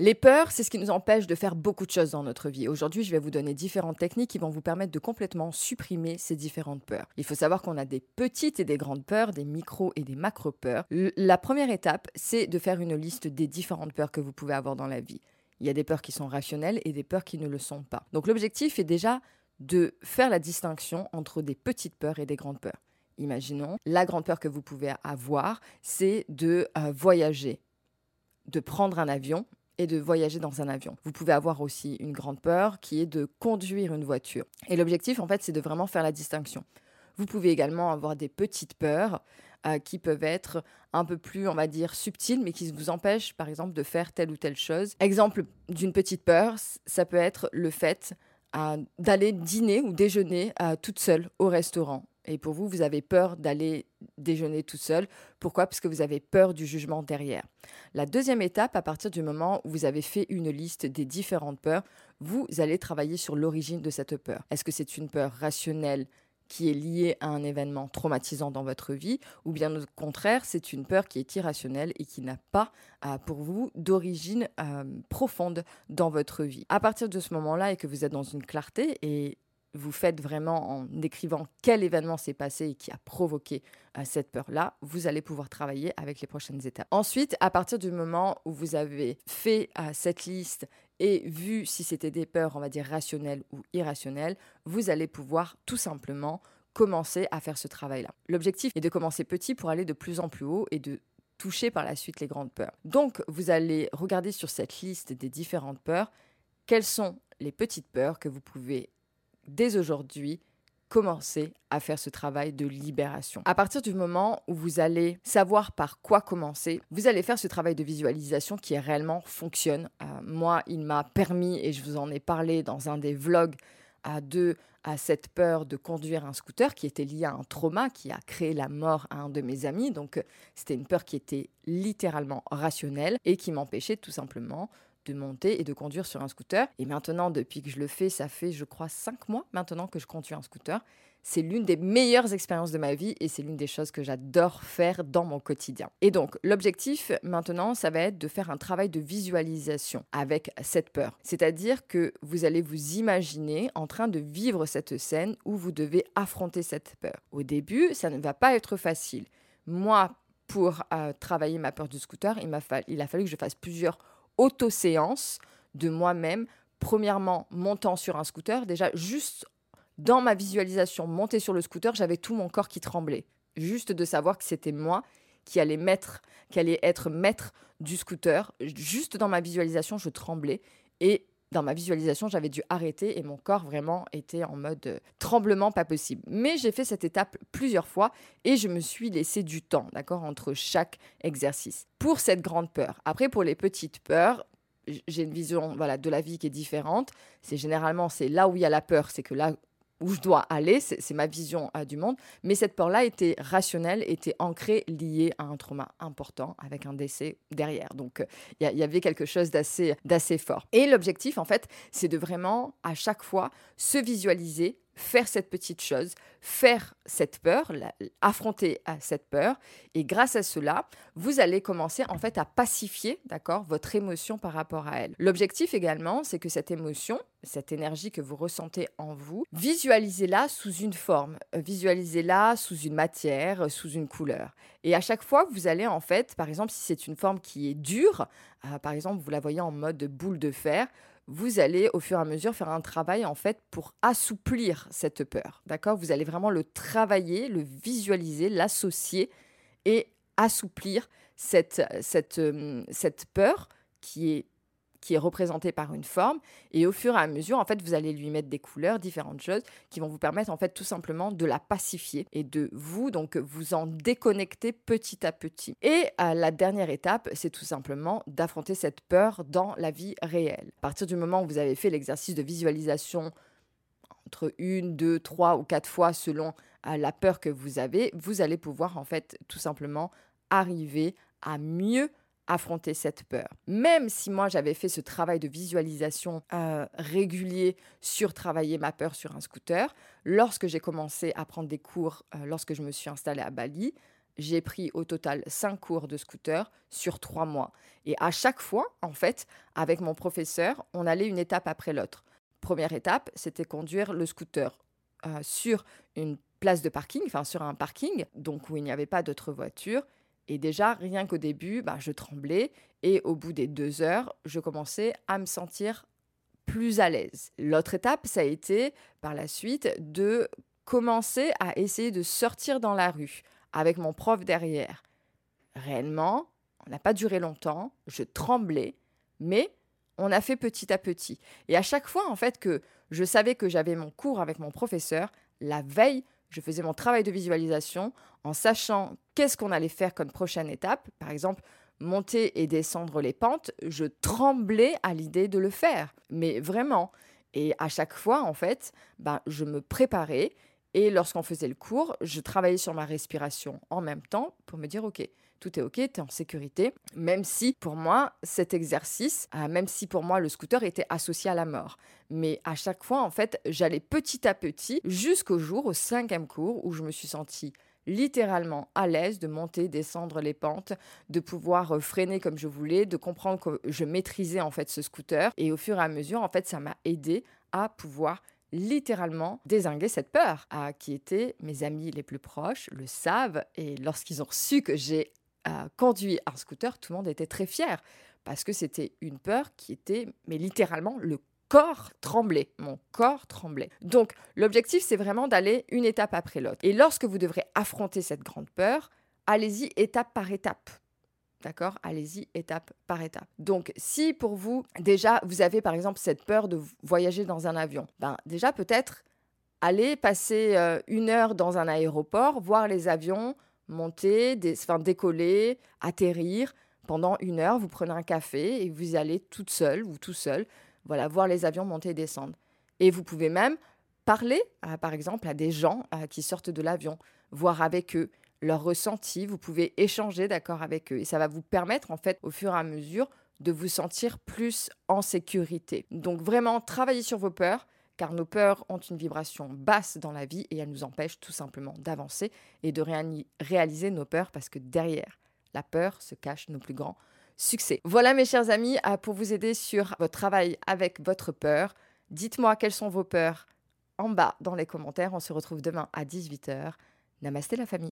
Les peurs, c'est ce qui nous empêche de faire beaucoup de choses dans notre vie. Aujourd'hui, je vais vous donner différentes techniques qui vont vous permettre de complètement supprimer ces différentes peurs. Il faut savoir qu'on a des petites et des grandes peurs, des micro et des macro peurs. La première étape, c'est de faire une liste des différentes peurs que vous pouvez avoir dans la vie. Il y a des peurs qui sont rationnelles et des peurs qui ne le sont pas. Donc l'objectif est déjà de faire la distinction entre des petites peurs et des grandes peurs. Imaginons, la grande peur que vous pouvez avoir, c'est de euh, voyager, de prendre un avion et de voyager dans un avion. Vous pouvez avoir aussi une grande peur qui est de conduire une voiture. Et l'objectif, en fait, c'est de vraiment faire la distinction. Vous pouvez également avoir des petites peurs euh, qui peuvent être un peu plus, on va dire, subtiles, mais qui vous empêchent, par exemple, de faire telle ou telle chose. Exemple d'une petite peur, ça peut être le fait euh, d'aller dîner ou déjeuner euh, toute seule au restaurant et pour vous, vous avez peur d'aller déjeuner tout seul. Pourquoi? Parce que vous avez peur du jugement derrière. La deuxième étape, à partir du moment où vous avez fait une liste des différentes peurs, vous allez travailler sur l'origine de cette peur. Est-ce que c'est une peur rationnelle qui est liée à un événement traumatisant dans votre vie, ou bien au contraire, c'est une peur qui est irrationnelle et qui n'a pas euh, pour vous d'origine euh, profonde dans votre vie? À partir de ce moment-là et que vous êtes dans une clarté et vous faites vraiment en décrivant quel événement s'est passé et qui a provoqué euh, cette peur-là, vous allez pouvoir travailler avec les prochaines étapes. Ensuite, à partir du moment où vous avez fait euh, cette liste et vu si c'était des peurs, on va dire rationnelles ou irrationnelles, vous allez pouvoir tout simplement commencer à faire ce travail-là. L'objectif est de commencer petit pour aller de plus en plus haut et de toucher par la suite les grandes peurs. Donc, vous allez regarder sur cette liste des différentes peurs quelles sont les petites peurs que vous pouvez dès aujourd'hui, commencer à faire ce travail de libération. À partir du moment où vous allez savoir par quoi commencer, vous allez faire ce travail de visualisation qui réellement fonctionne. Euh, moi, il m'a permis, et je vous en ai parlé dans un des vlogs, à deux, à cette peur de conduire un scooter qui était liée à un trauma qui a créé la mort à un de mes amis. Donc, euh, c'était une peur qui était littéralement rationnelle et qui m'empêchait tout simplement de monter et de conduire sur un scooter. Et maintenant, depuis que je le fais, ça fait, je crois, cinq mois maintenant que je conduis un scooter. C'est l'une des meilleures expériences de ma vie et c'est l'une des choses que j'adore faire dans mon quotidien. Et donc, l'objectif maintenant, ça va être de faire un travail de visualisation avec cette peur. C'est-à-dire que vous allez vous imaginer en train de vivre cette scène où vous devez affronter cette peur. Au début, ça ne va pas être facile. Moi, pour euh, travailler ma peur du scooter, il, m'a il a fallu que je fasse plusieurs auto-séance de moi-même. Premièrement, montant sur un scooter. Déjà, juste dans ma visualisation, monter sur le scooter, j'avais tout mon corps qui tremblait. Juste de savoir que c'était moi qui allait, mettre, qui allait être maître du scooter. Juste dans ma visualisation, je tremblais. Et dans ma visualisation, j'avais dû arrêter et mon corps vraiment était en mode euh, tremblement pas possible. Mais j'ai fait cette étape plusieurs fois et je me suis laissé du temps, d'accord, entre chaque exercice. Pour cette grande peur. Après, pour les petites peurs, j'ai une vision voilà de la vie qui est différente. C'est généralement c'est là où il y a la peur, c'est que là où je dois aller, c'est ma vision euh, du monde. Mais cette peur-là était rationnelle, était ancrée, liée à un trauma important avec un décès derrière. Donc il y, y, avait quelque chose d'assez fort. Et l'objectif, en fait, c'est de vraiment à chaque fois se visualiser faire cette petite chose, faire cette peur, affronter euh, cette peur. Et grâce à cela, vous allez commencer en fait à pacifier, d'accord, votre émotion par rapport à elle. L'objectif également, c'est que cette émotion, cette énergie que vous ressentez en vous, visualisez-la sous une forme, euh, visualisez-la sous une matière, euh, sous une couleur. Et à chaque fois, vous allez en fait, par exemple, si c'est une forme qui est dure, par exemple, vous la voyez en mode boule de fer, vous allez au fur et à mesure faire un travail en fait pour assouplir cette peur. D'accord? Vous allez vraiment le travailler, le visualiser, l'associer et assouplir cette, cette, euh, cette peur qui est qui est représenté par une forme. Et au fur et à mesure, en fait, vous allez lui mettre des couleurs, différentes choses qui vont vous permettre, en fait, tout simplement de la pacifier et de vous, donc, vous en déconnecter petit à petit. Et à la dernière étape, c'est tout simplement d'affronter cette peur dans la vie réelle. À partir du moment où vous avez fait l'exercice de visualisation entre une, deux, trois ou quatre fois selon euh, la peur que vous avez, vous allez pouvoir, en fait, tout simplement arriver à mieux affronter cette peur. Même si moi j'avais fait ce travail de visualisation euh, régulier sur travailler ma peur sur un scooter, lorsque j'ai commencé à prendre des cours, euh, lorsque je me suis installée à Bali, j'ai pris au total 5 cours de scooter sur 3 mois. Et à chaque fois, en fait, avec mon professeur, on allait une étape après l'autre. Première étape, c'était conduire le scooter euh, sur une place de parking, enfin sur un parking, donc où il n'y avait pas d'autres voitures. Et déjà, rien qu'au début, bah, je tremblais. Et au bout des deux heures, je commençais à me sentir plus à l'aise. L'autre étape, ça a été par la suite de commencer à essayer de sortir dans la rue avec mon prof derrière. Réellement, on n'a pas duré longtemps, je tremblais, mais on a fait petit à petit. Et à chaque fois, en fait, que je savais que j'avais mon cours avec mon professeur, la veille, je faisais mon travail de visualisation en sachant qu'est-ce qu'on allait faire comme prochaine étape? Par exemple, monter et descendre les pentes, je tremblais à l'idée de le faire. Mais vraiment. Et à chaque fois, en fait, ben, je me préparais et lorsqu'on faisait le cours, je travaillais sur ma respiration en même temps pour me dire, OK, tout est OK, tu es en sécurité, même si pour moi, cet exercice, euh, même si pour moi, le scooter était associé à la mort. Mais à chaque fois, en fait, j'allais petit à petit jusqu'au jour, au cinquième cours, où je me suis sentie littéralement à l'aise de monter, descendre les pentes, de pouvoir euh, freiner comme je voulais, de comprendre que je maîtrisais en fait ce scooter. Et au fur et à mesure, en fait, ça m'a aidé à pouvoir littéralement désinguer cette peur, à qui étaient mes amis les plus proches, le savent, et lorsqu'ils ont su que j'ai euh, conduit un scooter, tout le monde était très fier, parce que c'était une peur qui était, mais littéralement, le corps tremblait, mon corps tremblait. Donc l'objectif, c'est vraiment d'aller une étape après l'autre. Et lorsque vous devrez affronter cette grande peur, allez-y étape par étape. D'accord? Allez-y étape par étape. Donc, si pour vous, déjà, vous avez par exemple cette peur de voyager dans un avion, ben déjà peut-être aller passer euh, une heure dans un aéroport, voir les avions monter, enfin, décoller, atterrir. Pendant une heure, vous prenez un café et vous allez toute seule ou tout seul, voilà, voir les avions monter et descendre. Et vous pouvez même parler, par exemple, à des gens euh, qui sortent de l'avion, voir avec eux leurs ressentis, vous pouvez échanger d'accord avec eux et ça va vous permettre en fait au fur et à mesure de vous sentir plus en sécurité. Donc vraiment travaillez sur vos peurs car nos peurs ont une vibration basse dans la vie et elles nous empêchent tout simplement d'avancer et de réaliser nos peurs parce que derrière la peur se cache nos plus grands Voilà mes chers amis pour vous aider sur votre travail avec votre peur. Dites-moi quelles sont vos peurs en bas dans les commentaires. On se retrouve demain à 18h. Namasté la famille.